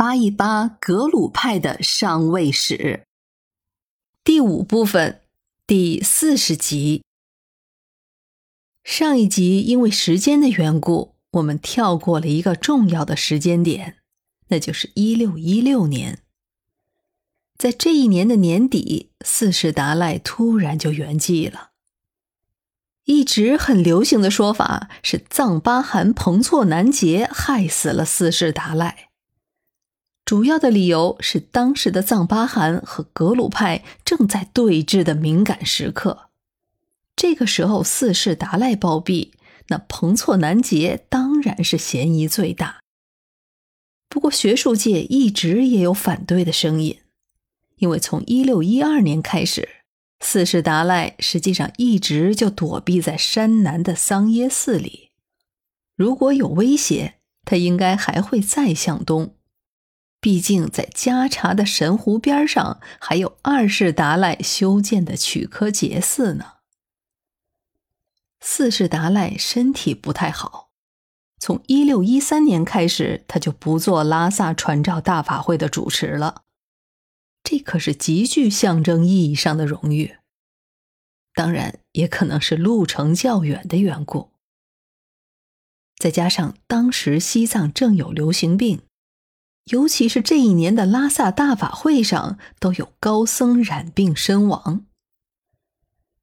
扒一扒格鲁派的上位史。第五部分，第四十集。上一集因为时间的缘故，我们跳过了一个重要的时间点，那就是一六一六年。在这一年的年底，四世达赖突然就圆寂了。一直很流行的说法是藏巴汗彭措南杰害死了四世达赖。主要的理由是当时的藏巴汗和格鲁派正在对峙的敏感时刻，这个时候四世达赖暴毙，那彭措南杰当然是嫌疑最大。不过学术界一直也有反对的声音，因为从一六一二年开始。四世达赖实际上一直就躲避在山南的桑耶寺里。如果有威胁，他应该还会再向东。毕竟在加查的神湖边上，还有二世达赖修建的曲科杰寺呢。四世达赖身体不太好，从一六一三年开始，他就不做拉萨传召大法会的主持了。这可是极具象征意义上的荣誉，当然也可能是路程较远的缘故。再加上当时西藏正有流行病，尤其是这一年的拉萨大法会上，都有高僧染病身亡。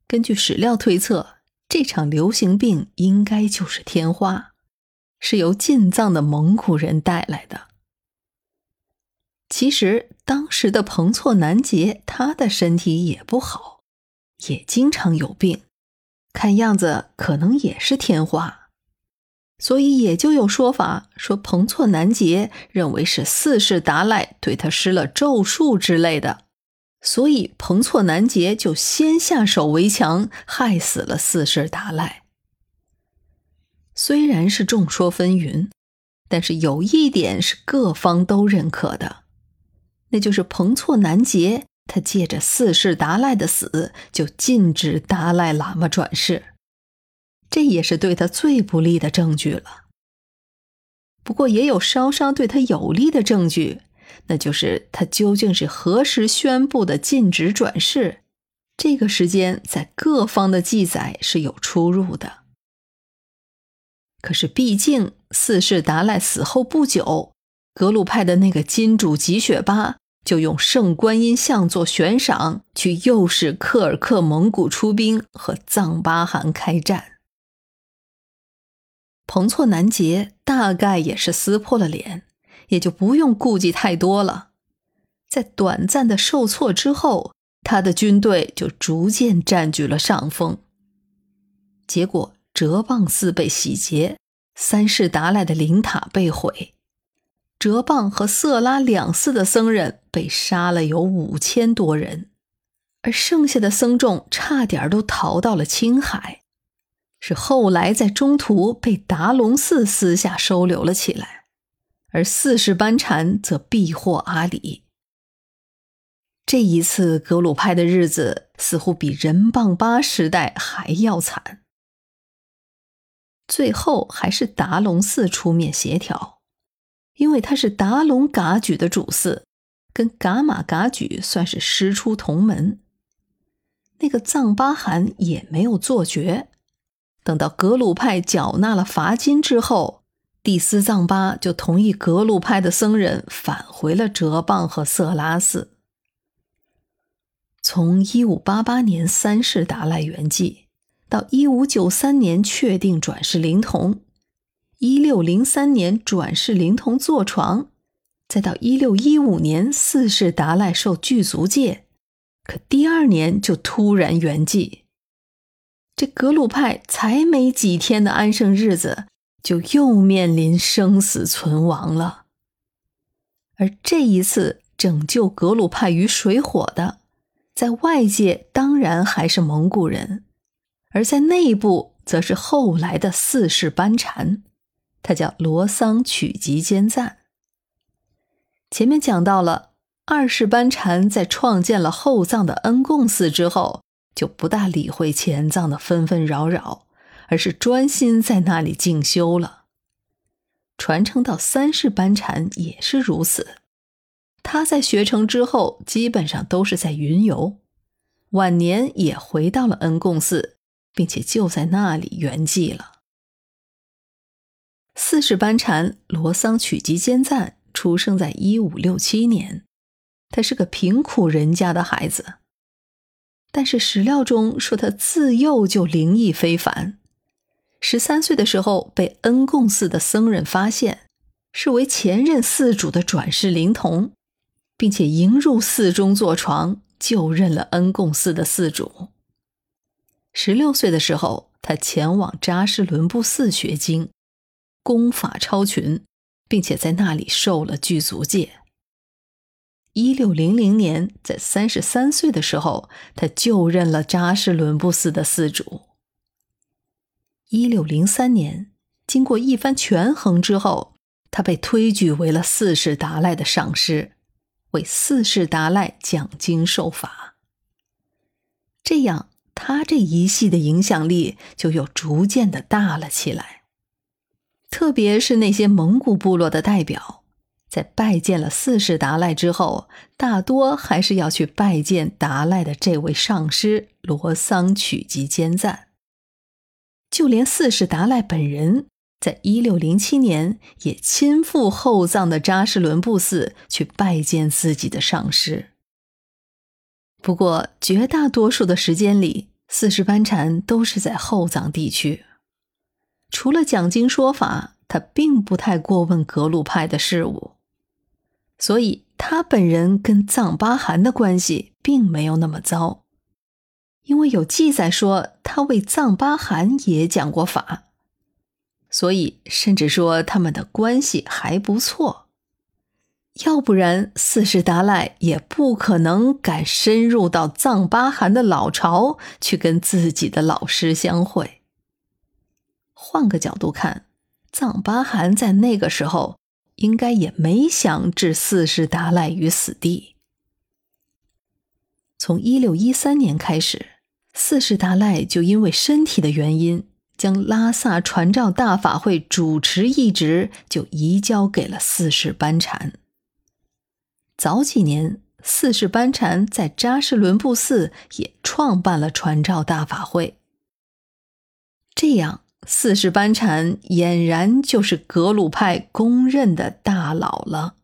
根据史料推测，这场流行病应该就是天花，是由进藏的蒙古人带来的。其实当时的彭措南杰，他的身体也不好，也经常有病，看样子可能也是天花，所以也就有说法说彭措南杰认为是四世达赖对他施了咒术之类的，所以彭措南杰就先下手为强，害死了四世达赖。虽然是众说纷纭，但是有一点是各方都认可的。那就是彭措南杰，他借着四世达赖的死，就禁止达赖喇嘛转世，这也是对他最不利的证据了。不过也有稍稍对他有利的证据，那就是他究竟是何时宣布的禁止转世，这个时间在各方的记载是有出入的。可是毕竟四世达赖死后不久。格鲁派的那个金主吉雪巴就用圣观音像做悬赏，去诱使克尔克蒙古出兵和藏巴汗开战。彭措南杰大概也是撕破了脸，也就不用顾忌太多了。在短暂的受挫之后，他的军队就逐渐占据了上风。结果，哲蚌寺被洗劫，三世达赖的灵塔被毁。哲蚌和色拉两寺的僧人被杀了有五千多人，而剩下的僧众差点都逃到了青海，是后来在中途被达隆寺私下收留了起来，而四世班禅则避祸阿里。这一次格鲁派的日子似乎比仁蚌巴时代还要惨，最后还是达隆寺出面协调。因为他是达隆噶举的主寺，跟噶玛噶举算是师出同门。那个藏巴汗也没有做绝。等到格鲁派缴纳了罚金之后，第斯藏巴就同意格鲁派的僧人返回了哲蚌和色拉寺。从一五八八年三世达赖圆寂到一五九三年确定转世灵童。一六零三年转世灵童坐床，再到一六一五年四世达赖受具足戒，可第二年就突然圆寂。这格鲁派才没几天的安生日子，就又面临生死存亡了。而这一次拯救格鲁派于水火的，在外界当然还是蒙古人，而在内部则是后来的四世班禅。他叫罗桑曲吉坚赞。前面讲到了二世班禅在创建了后藏的恩贡寺之后，就不大理会前藏的纷纷扰扰，而是专心在那里静修了。传承到三世班禅也是如此，他在学成之后，基本上都是在云游，晚年也回到了恩贡寺，并且就在那里圆寂了。四世班禅罗桑曲吉坚赞出生在一五六七年，他是个贫苦人家的孩子，但是史料中说他自幼就灵异非凡，十三岁的时候被恩贡寺的僧人发现，是为前任寺主的转世灵童。并且迎入寺中坐床，就任了恩贡寺的寺主。十六岁的时候，他前往扎什伦布寺学经，功法超群，并且在那里受了具足戒。一六零零年，在三十三岁的时候，他就任了扎什伦布寺的寺主。一六零三年，经过一番权衡之后，他被推举为了四世达赖的上师。为四世达赖讲经授法，这样他这一系的影响力就又逐渐的大了起来。特别是那些蒙古部落的代表，在拜见了四世达赖之后，大多还是要去拜见达赖的这位上师罗桑曲吉坚赞。就连四世达赖本人。在一六零七年，也亲赴后藏的扎什伦布寺去拜见自己的上师。不过，绝大多数的时间里，四世班禅都是在后藏地区。除了讲经说法，他并不太过问格鲁派的事务，所以他本人跟藏巴汗的关系并没有那么糟，因为有记载说他为藏巴汗也讲过法。所以，甚至说他们的关系还不错，要不然四世达赖也不可能敢深入到藏巴汗的老巢去跟自己的老师相会。换个角度看，藏巴汗在那个时候应该也没想置四世达赖于死地。从一六一三年开始，四世达赖就因为身体的原因。将拉萨传召大法会主持一职就移交给了四世班禅。早几年，四世班禅在扎什伦布寺也创办了传召大法会。这样，四世班禅俨然就是格鲁派公认的大佬了。